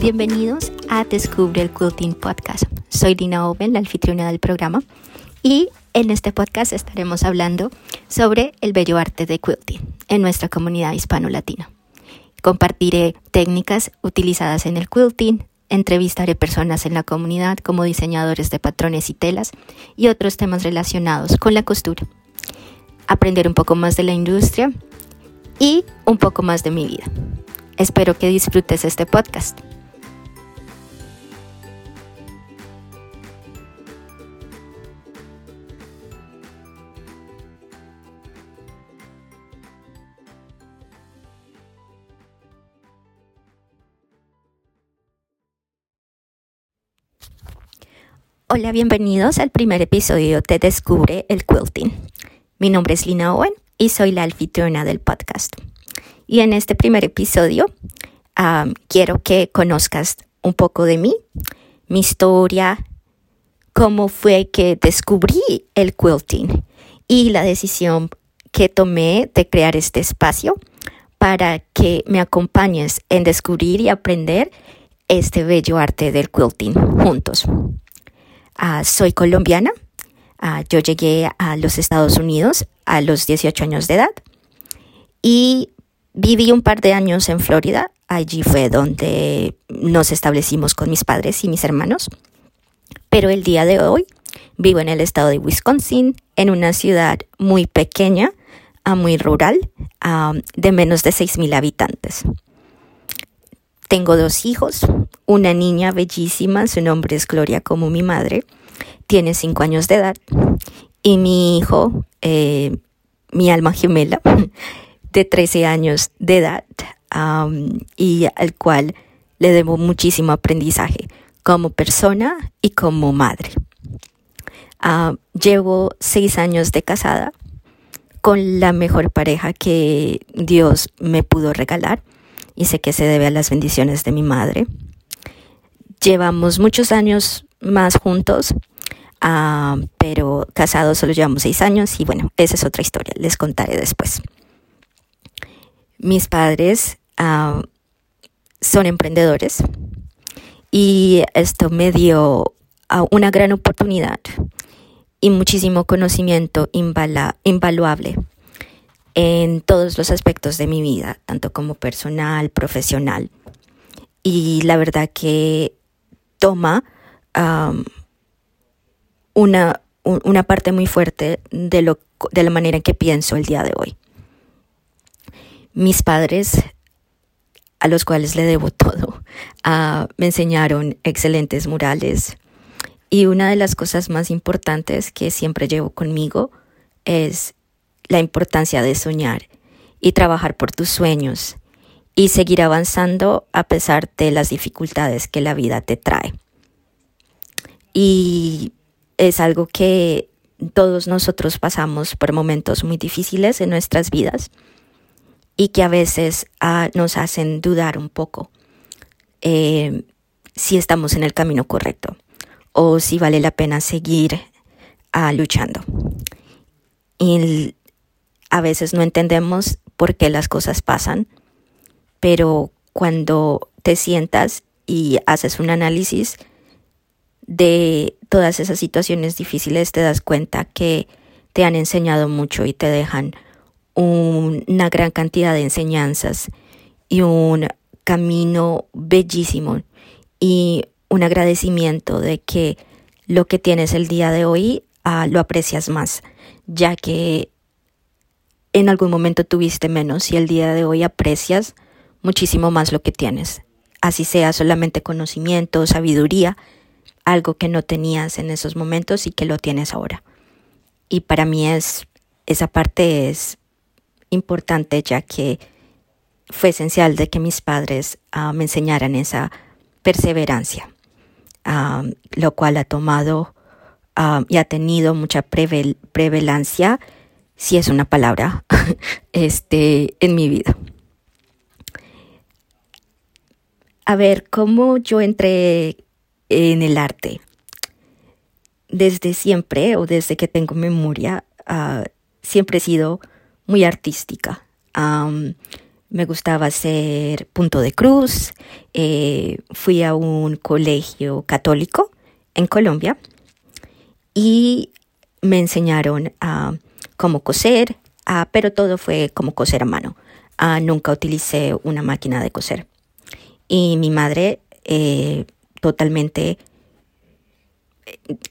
Bienvenidos a Descubre el Quilting Podcast. Soy Dina Oven, la anfitriona del programa, y en este podcast estaremos hablando sobre el bello arte de quilting en nuestra comunidad hispano-latina. Compartiré técnicas utilizadas en el quilting, entrevistaré personas en la comunidad como diseñadores de patrones y telas y otros temas relacionados con la costura. Aprender un poco más de la industria y un poco más de mi vida. Espero que disfrutes este podcast. Hola, bienvenidos al primer episodio de Descubre el Quilting. Mi nombre es Lina Owen y soy la anfitriona del podcast. Y en este primer episodio quiero que conozcas un poco de mí, mi historia, cómo fue que descubrí el quilting y la decisión que tomé de crear este espacio para que me acompañes en descubrir y aprender este bello arte del quilting juntos. Ah, soy colombiana. Ah, yo llegué a los Estados Unidos a los 18 años de edad y viví un par de años en Florida. Allí fue donde nos establecimos con mis padres y mis hermanos. Pero el día de hoy vivo en el estado de Wisconsin, en una ciudad muy pequeña, ah, muy rural, de menos de 6.000 habitantes. Tengo dos hijos, una niña bellísima, su nombre es Gloria como mi madre, tiene cinco años de edad, y mi hijo, eh, mi alma gemela, de 13 años de edad, y al cual le debo muchísimo aprendizaje como persona y como madre. Ah, llevo seis años de casada con la mejor pareja que Dios me pudo regalar y sé que se debe a las bendiciones de mi madre. Llevamos muchos años más juntos, ah, pero casados solo llevamos seis años y bueno, esa es otra historia, les contaré después. Mis padres ah, son emprendedores y esto me dio ah, una gran oportunidad y muchísimo conocimiento invaluable en todos los aspectos de mi vida, tanto como personal, profesional. Y la verdad que toma una, una, parte muy fuerte de, lo, de la manera en que pienso el día de hoy. Mis padres, a los cuales le debo todo, uh, me enseñaron excelentes murales. Y una de las cosas más importantes que siempre llevo conmigo es la importancia de soñar y trabajar por tus sueños y seguir avanzando a pesar de las dificultades que la vida te trae. Y es algo que todos nosotros pasamos por momentos muy difíciles en nuestras vidas y que a veces ah, nos hacen dudar un poco eh, si estamos en el camino correcto o si vale la pena seguir ah, luchando. A veces no entendemos por qué las cosas pasan, pero cuando te sientas y haces un análisis de todas esas situaciones difíciles, te das cuenta que te han enseñado mucho y te dejan una gran cantidad de enseñanzas y un camino bellísimo. Y un agradecimiento de que lo que tienes el día de hoy ah, lo aprecias más, ya que en algún momento tuviste menos y el día de hoy aprecias muchísimo más lo que tienes. Así sea solamente conocimiento, sabiduría, algo que no tenías en esos momentos y que lo tienes ahora. Y para mí es esa parte es importante ya que fue esencial de que mis padres ah, me enseñaran esa perseverancia, ah, lo cual ha tomado ah, y ha tenido mucha prevalencia si es una palabra, este, en mi vida. A ver, ¿cómo yo entré en el arte? Desde siempre o desde que tengo memoria, uh, siempre he sido muy artística. Me gustaba hacer punto de cruz. Eh, fui a un colegio católico en Colombia y me enseñaron a cómo coser, pero todo fue como coser a mano. nunca utilicé una máquina de coser. Y mi madre eh, totalmente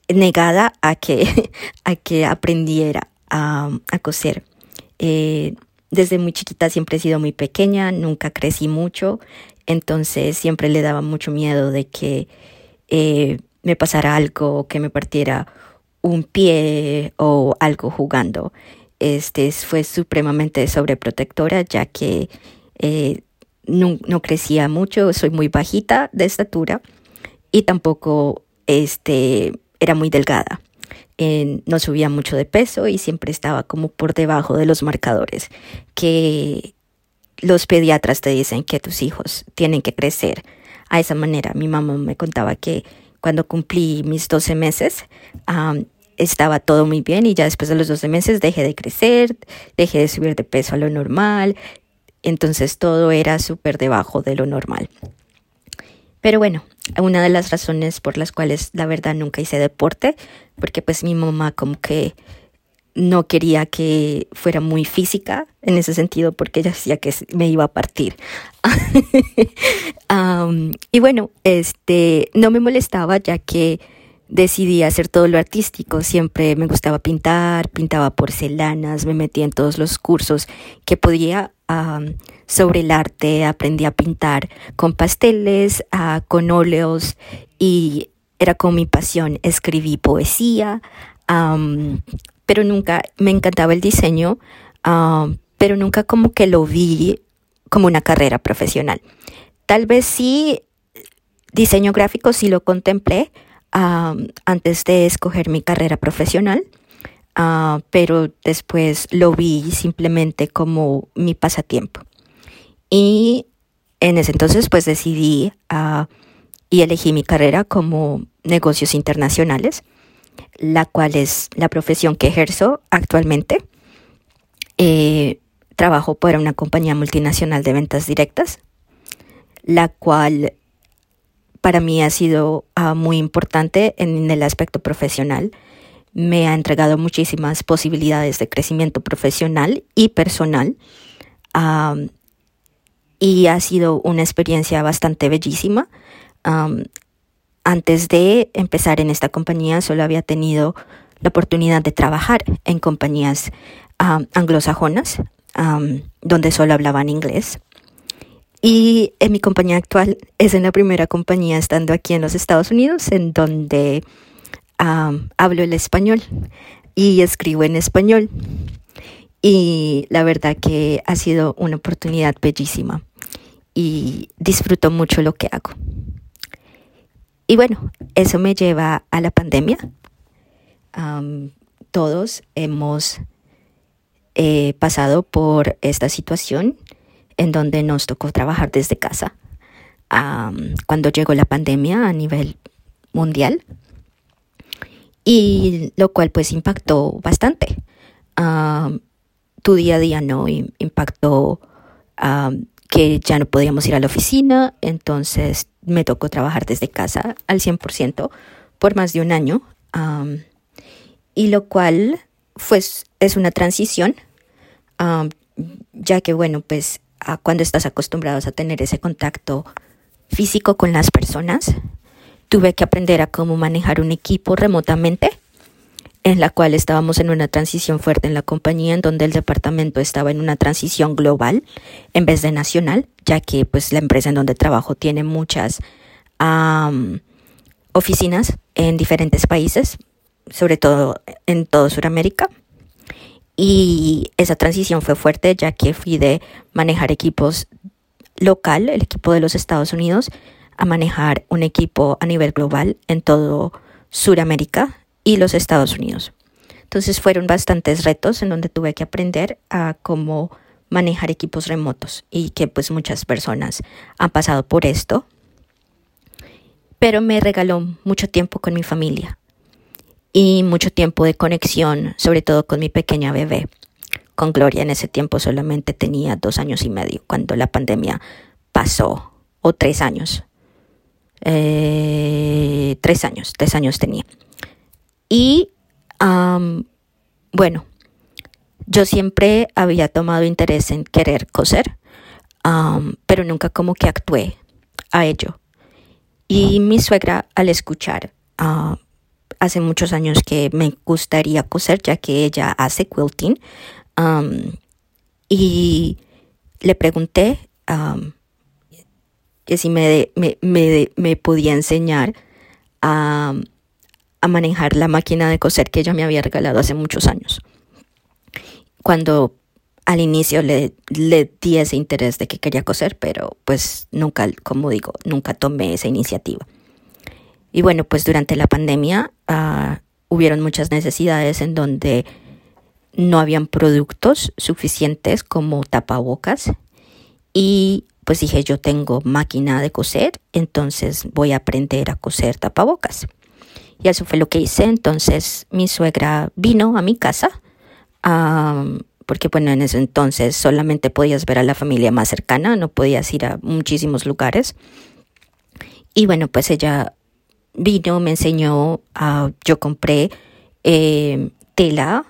negada a que, a que aprendiera a, coser. Eh, desde muy chiquita siempre he sido muy pequeña, nunca crecí mucho, entonces siempre le daba mucho miedo de que eh, me pasara algo, que me partiera un pie o algo jugando. Este fue supremamente sobreprotectora ya que eh, no, crecía mucho, soy muy bajita de estatura y tampoco este, era muy delgada no subía mucho de peso y siempre estaba como por debajo de los marcadores que los pediatras te dicen que tus hijos tienen que crecer a esa manera. Mi mamá me contaba que cuando cumplí mis 12 meses estaba todo muy bien y ya después de los 12 meses dejé de crecer, dejé de subir de peso a lo normal, entonces todo era súper debajo de lo normal. Pero bueno, una de las razones por las cuales la verdad nunca hice deporte, porque pues mi mamá como que no quería que fuera muy física en ese sentido porque ella decía que me iba a partir. y bueno, este no me molestaba ya que decidí hacer todo lo artístico. Siempre me gustaba pintar, pintaba porcelanas, me metía en todos los cursos que podía sobre el arte, aprendí a pintar con pasteles, con óleos y era como mi pasión. Escribí poesía, pero nunca me encantaba el diseño, pero nunca como que lo vi como una carrera profesional. Tal vez sí, diseño gráfico sí lo contemplé antes de escoger mi carrera profesional Ah, pero después lo vi simplemente como mi pasatiempo. Y en ese entonces pues decidí uh, y elegí mi carrera como negocios internacionales, la cual es la profesión que ejerzo actualmente. Eh, trabajo para una compañía multinacional de ventas directas, la cual para mí ha sido uh, muy importante en el aspecto profesional me ha entregado muchísimas posibilidades de crecimiento profesional y personal. y ha sido una experiencia bastante bellísima. antes de empezar en esta compañía solo había tenido la oportunidad de trabajar en compañías anglosajonas, donde solo hablaban inglés. Y en mi compañía actual es en la primera compañía estando aquí en los Estados Unidos, en donde hablo el español y escribo en español. Y la verdad que ha sido una oportunidad bellísima y disfruto mucho lo que hago. Y bueno, eso me lleva a la pandemia. todos hemos eh, pasado por esta situación en donde nos tocó trabajar desde casa. cuando llegó la pandemia a nivel mundial, y lo cual pues impactó bastante. tu día a día no impactó que ya no podíamos ir a la oficina, entonces me tocó trabajar desde casa al 100% por más de un año, y lo cual pues es una transición, ya que bueno, pues cuando estás acostumbrados a tener ese contacto físico con las personas, tuve que aprender a cómo manejar un equipo remotamente, en la cual estábamos en una transición fuerte en la compañía, en donde el departamento estaba en una transición global en vez de nacional, ya que pues la empresa en donde trabajo tiene muchas oficinas en diferentes países, sobre todo en todo Sudamérica. Y esa transición fue fuerte ya que fui de manejar equipos local, el equipo de los Estados Unidos, a manejar un equipo a nivel global en todo Sudamérica y los Estados Unidos. Entonces fueron bastantes retos en donde tuve que aprender a cómo manejar equipos remotos y que pues muchas personas han pasado por esto pero me regaló mucho tiempo con mi familia y mucho tiempo de conexión, sobre todo con mi pequeña bebé. Con Gloria en ese tiempo solamente tenía dos años y medio cuando la pandemia pasó, o tres años. Eh, tres años, tres años tenía. Y bueno, yo siempre había tomado interés en querer coser, pero nunca como que actué a ello. Y mi suegra, al escuchar hace muchos años que me gustaría coser, ya que ella hace quilting. Um, y le pregunté um, que si me, me, me, podía enseñar a, manejar la máquina de coser que ella me había regalado hace muchos años. Cuando al inicio le di ese interés de que quería coser, pero pues nunca, como digo, nunca tomé esa iniciativa. Y bueno, pues durante la pandemia uh, hubieron muchas necesidades en donde no habían productos suficientes como tapabocas y pues dije yo tengo máquina de coser, entonces voy a aprender a coser tapabocas. Y eso fue lo que hice, entonces mi suegra vino a mi casa, porque bueno, en ese entonces solamente podías ver a la familia más cercana, no podías ir a muchísimos lugares. Y bueno, pues ella vino, me enseñó, uh, yo compré eh, tela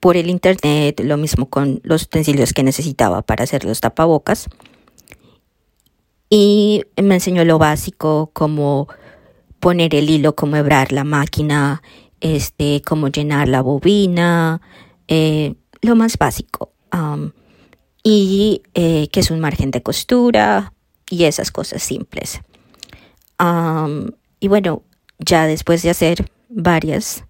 por el internet, lo mismo con los utensilios que necesitaba para hacer los tapabocas. Y me enseñó lo básico, como poner el hilo, cómo hebrar la máquina, este, cómo llenar la bobina, eh, lo más básico. Y eh, que es un margen de costura y esas cosas simples. Y bueno, ya después de hacer varias,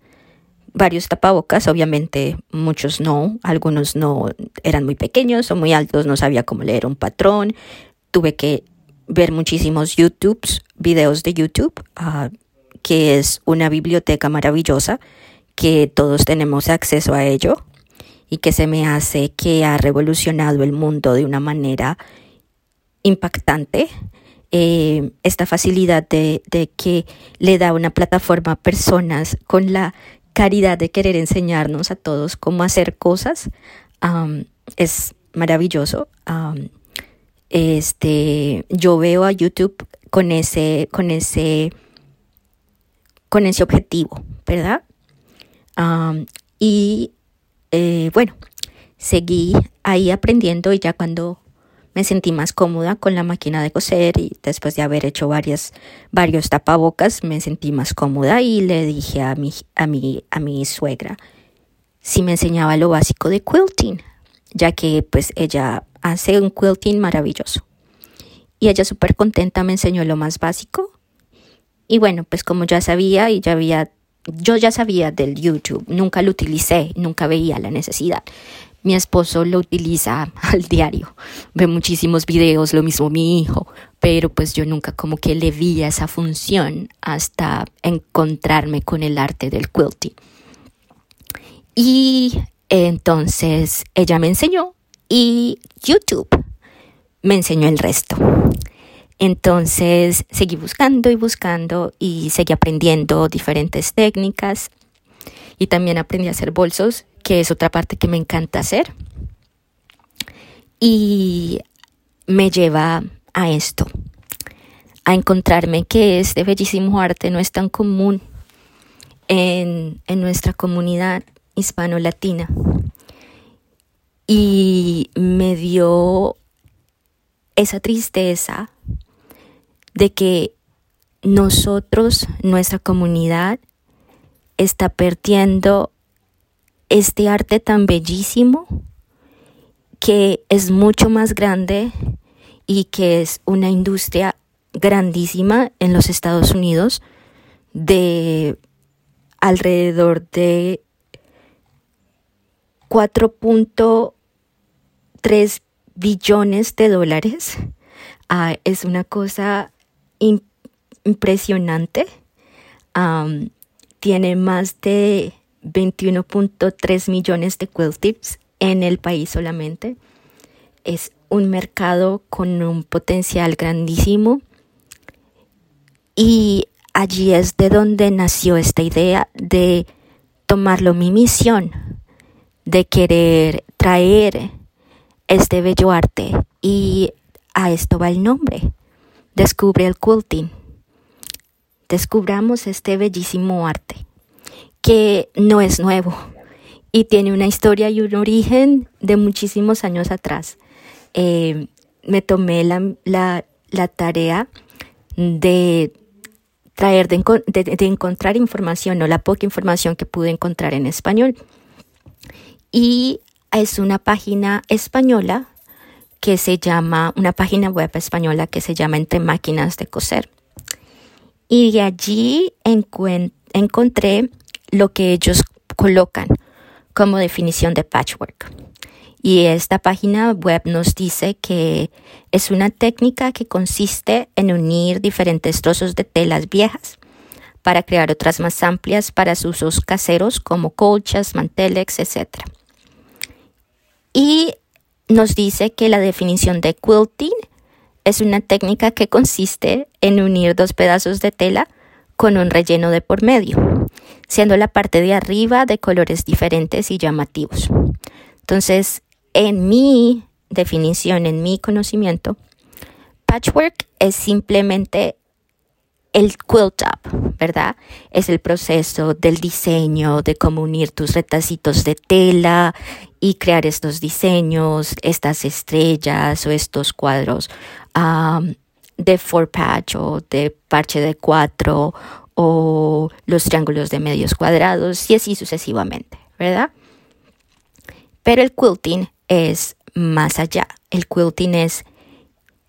varios tapabocas, obviamente muchos no, algunos no eran muy pequeños o muy altos, no sabía cómo leer un patrón, tuve que ver muchísimos YouTubes, videos de YouTube, uh, que es una biblioteca maravillosa, que todos tenemos acceso a ello y que se me hace que ha revolucionado el mundo de una manera impactante eh, esta facilidad de, que le da una plataforma a personas con la caridad de querer enseñarnos a todos cómo hacer cosas es maravilloso. este, yo veo a YouTube con ese, con ese, con ese objetivo, ¿verdad? y eh, bueno, seguí ahí aprendiendo y ya cuando me sentí más cómoda con la máquina de coser y después de haber hecho varias, varios tapabocas me sentí más cómoda y le dije a mi, a mi, a mi suegra si me enseñaba lo básico de quilting, ya que pues ella hace un quilting maravilloso. Y ella súper contenta me enseñó lo más básico. Y bueno, pues como ya sabía y ya había, yo ya sabía del YouTube, nunca lo utilicé, nunca veía la necesidad. Mi esposo lo utiliza al diario, ve muchísimos videos, lo mismo mi hijo, pero pues yo nunca como que le vi esa función hasta encontrarme con el arte del quilting. Y entonces ella me enseñó y YouTube me enseñó el resto. Entonces seguí buscando y buscando y seguí aprendiendo diferentes técnicas y también aprendí a hacer bolsos que es otra parte que me encanta hacer. Y me lleva a esto, a encontrarme que este bellísimo arte no es tan común en, en nuestra comunidad hispano-latina. Y me dio esa tristeza de que nosotros, nuestra comunidad, está perdiendo este arte tan bellísimo que es mucho más grande y que es una industria grandísima en los Estados Unidos de alrededor de 4.3 billones de dólares. Ah, es una cosa impresionante. tiene más de 21.3 millones de quilt tips en el país solamente. Es un mercado con un potencial grandísimo Y allí es de donde nació esta idea de tomarlo mi misión, de querer traer este bello arte. Y a esto va el nombre. Descubre el quilting. Descubramos este bellísimo arte, que no es nuevo y tiene una historia y un origen de muchísimos años atrás. Eh, me tomé la, la tarea de traer, de, encontrar información o la poca información que pude encontrar en español. Y es una página española que se llama, una página web española que se llama Entre Máquinas de Coser. Y de allí encontré lo que ellos colocan como definición de patchwork. Y esta página web nos dice que es una técnica que consiste en unir diferentes trozos de telas viejas para crear otras más amplias para sus usos caseros como colchas, manteles, etc. Y nos dice que la definición de quilting es una técnica que consiste en unir dos pedazos de tela con un relleno de por medio, siendo la parte de arriba de colores diferentes y llamativos. Entonces, en mi definición, en mi conocimiento, patchwork es simplemente el quilt up, ¿verdad? Es el proceso del diseño, de cómo unir tus retacitos de tela y crear estos diseños, estas estrellas o estos cuadros de four patch o de parche de cuatro o los triángulos de medios cuadrados y así sucesivamente, ¿verdad? Pero el quilting es más allá. El quilting es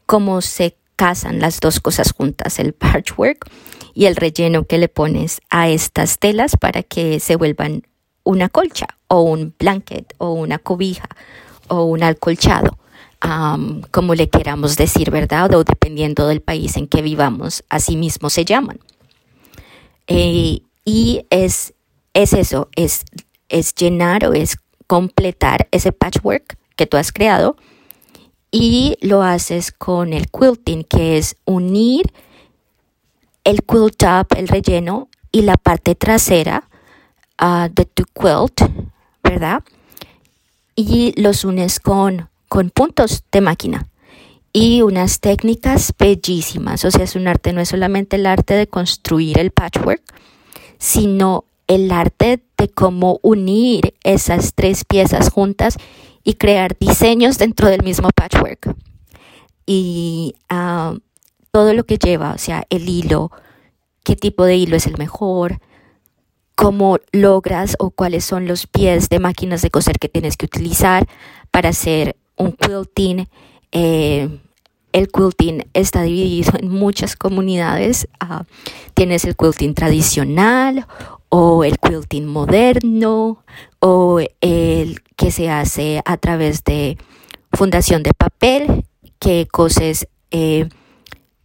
cómo se casan las dos cosas juntas, el patchwork y el relleno que le pones a estas telas para que se vuelvan una colcha o un blanket o una cobija o un alcolchado, como le queramos decir, ¿verdad? O dependiendo del país en que vivamos, así mismo se llaman. Eh, y es, es eso, es, es llenar o es completar ese patchwork que tú has creado y lo haces con el quilting, que es unir el quilt top, el relleno y la parte trasera ah, de tu quilt, ¿verdad? Y los unes con, con puntos de máquina y unas técnicas bellísimas. O sea, es un arte, no es solamente el arte de construir el patchwork, sino el arte de cómo unir esas tres piezas juntas y crear diseños dentro del mismo patchwork. Y ah, todo lo que lleva, o sea, el hilo, qué tipo de hilo es el mejor, cómo logras o cuáles son los pies de máquinas de coser que tienes que utilizar para hacer un quilting. Eh, el quilting está dividido en muchas comunidades. Ah, tienes el quilting tradicional o el quilting moderno o el que se hace a través de fundación de papel que coses eh,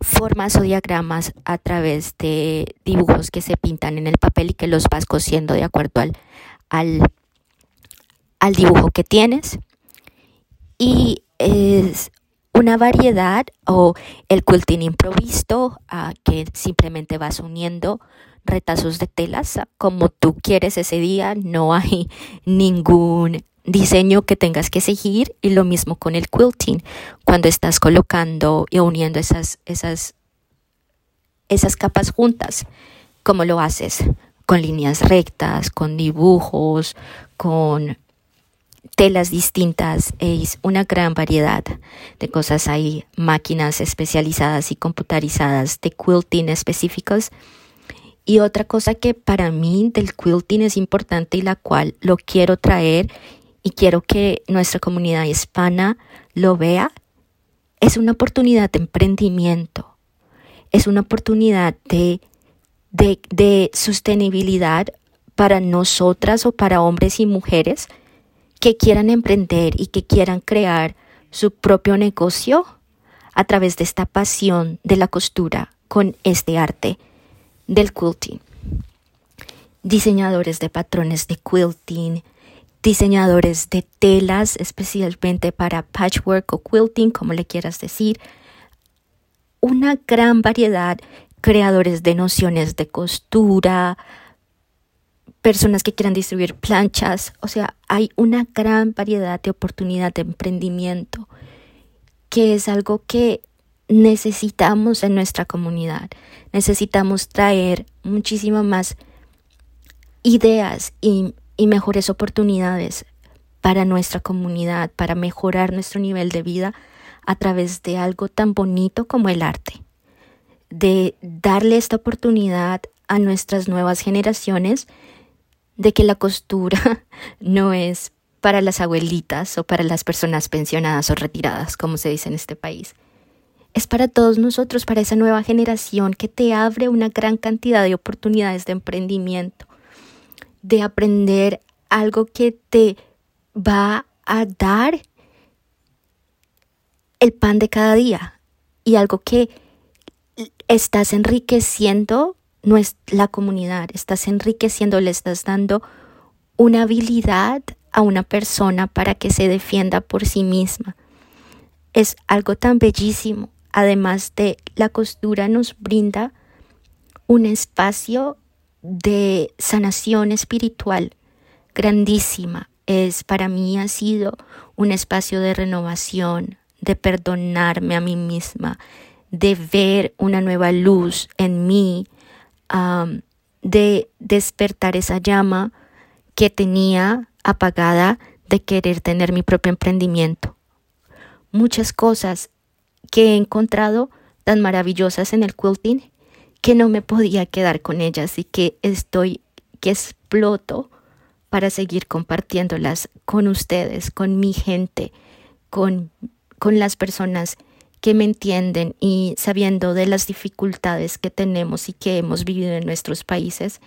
formas o diagramas a través de dibujos que se pintan en el papel y que los vas cosiendo de acuerdo al, al, al dibujo que tienes. Y es una variedad o el quilting improvisto que simplemente vas uniendo retazos de telas como tú quieres ese día, no hay ningún diseño que tengas que seguir y lo mismo con el quilting cuando estás colocando y uniendo esas esas esas capas juntas como lo haces con líneas rectas, con dibujos, con telas distintas, es una gran variedad de cosas. Hay máquinas especializadas y computarizadas de quilting específicos. Y otra cosa que para mí del quilting es importante y la cual lo quiero traer y quiero que nuestra comunidad hispana lo vea, es una oportunidad de emprendimiento, es una oportunidad de, de, de sostenibilidad para nosotras o para hombres y mujeres que quieran emprender y que quieran crear su propio negocio a través de esta pasión de la costura con este arte del quilting. Diseñadores de patrones de quilting, diseñadores de telas, especialmente para patchwork o quilting, como le quieras decir. Una gran variedad creadores de nociones de costura, personas que quieran distribuir planchas, o sea, hay una gran variedad de oportunidad de emprendimiento que es algo que necesitamos en nuestra comunidad. Necesitamos traer muchísimo más ideas y, y mejores oportunidades para nuestra comunidad, para mejorar nuestro nivel de vida a través de algo tan bonito como el arte. De darle esta oportunidad a nuestras nuevas generaciones de que la costura no es para las abuelitas o para las personas pensionadas o retiradas, como se dice en este país. Es para todos nosotros, para esa nueva generación que te abre una gran cantidad de oportunidades de emprendimiento, de aprender algo que te va a dar el pan de cada día y algo que estás enriqueciendo la comunidad, estás enriqueciendo, le estás dando una habilidad a una persona para que se defienda por sí misma. Es algo tan bellísimo. Además de la costura nos brinda un espacio de sanación espiritual grandísima. Es para mí ha sido un espacio de renovación, de perdonarme a mí misma, de ver una nueva luz en mí, de despertar esa llama que tenía apagada de querer tener mi propio emprendimiento. Muchas cosas que he encontrado tan maravillosas en el quilting que no me podía quedar con ellas y que estoy, que exploto para seguir compartiéndolas con ustedes, con mi gente, con, con las personas que me entienden y sabiendo de las dificultades que tenemos y que hemos vivido en nuestros países,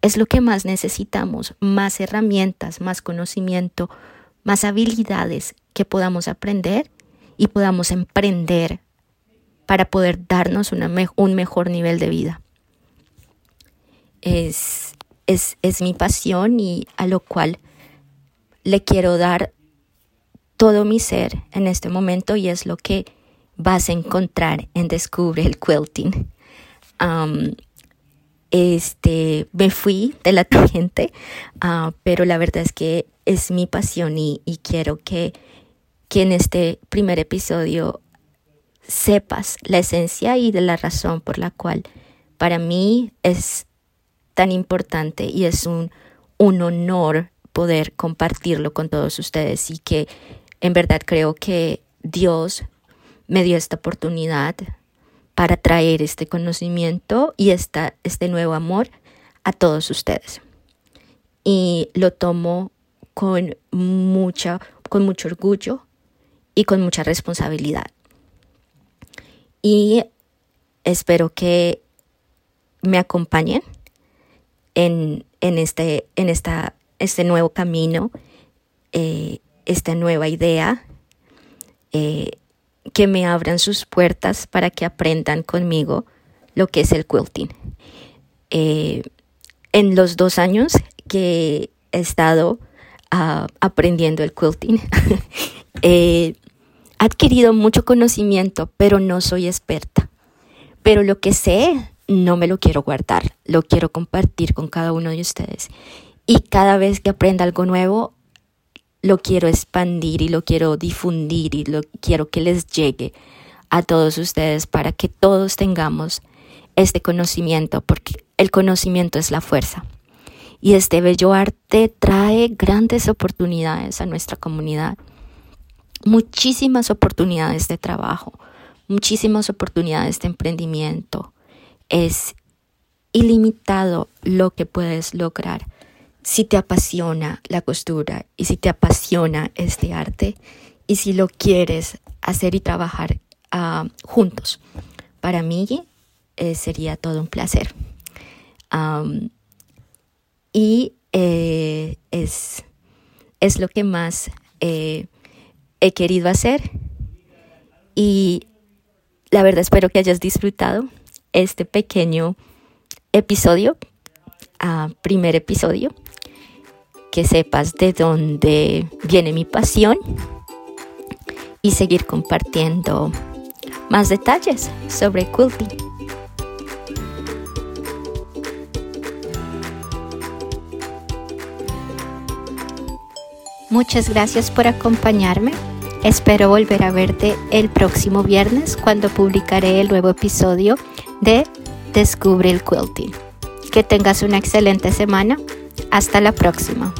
es lo que más necesitamos, más herramientas, más conocimiento, más habilidades que podamos aprender y podamos emprender para poder darnos un mejor nivel de vida. Es, es, es mi pasión y a lo cual le quiero dar todo mi ser en este momento y es lo que vas a encontrar en Descubre el Quilting. este, me fui de la tangente, uh, pero la verdad es que es mi pasión y, y quiero que, que en este primer episodio sepas la esencia y de la razón por la cual para mí es tan importante y es un, un honor poder compartirlo con todos ustedes y que en verdad creo que Dios me dio esta oportunidad para traer este conocimiento y esta, este nuevo amor a todos ustedes. Y lo tomo con, mucha, con mucho orgullo y con mucha responsabilidad. Y espero que me acompañen en, en, este, en esta, este nuevo camino, eh, esta nueva idea. Eh, que me abran sus puertas para que aprendan conmigo lo que es el quilting. Eh, en los dos años que he estado ah, aprendiendo el quilting, he adquirido mucho conocimiento, pero no soy experta. Pero lo que sé, no me lo quiero guardar, lo quiero compartir con cada uno de ustedes. Y cada vez que aprenda algo nuevo, lo quiero expandir y lo quiero difundir y lo quiero que les llegue a todos ustedes para que todos tengamos este conocimiento, porque el conocimiento es la fuerza. Y este bello arte trae grandes oportunidades a nuestra comunidad, muchísimas oportunidades de trabajo, muchísimas oportunidades de emprendimiento. Es ilimitado lo que puedes lograr si te apasiona la costura y si te apasiona este arte y si lo quieres hacer y trabajar ah, juntos. Para mí eh, sería todo un placer. y eh, es, es, lo que más eh, he querido hacer. Y la verdad espero que hayas disfrutado este pequeño episodio, ah, primer episodio que sepas de dónde viene mi pasión y seguir compartiendo más detalles sobre quilting. Muchas gracias por acompañarme. Espero volver a verte el próximo viernes cuando publicaré el nuevo episodio de Descubre el Quilting. Que tengas una excelente semana. Hasta la próxima.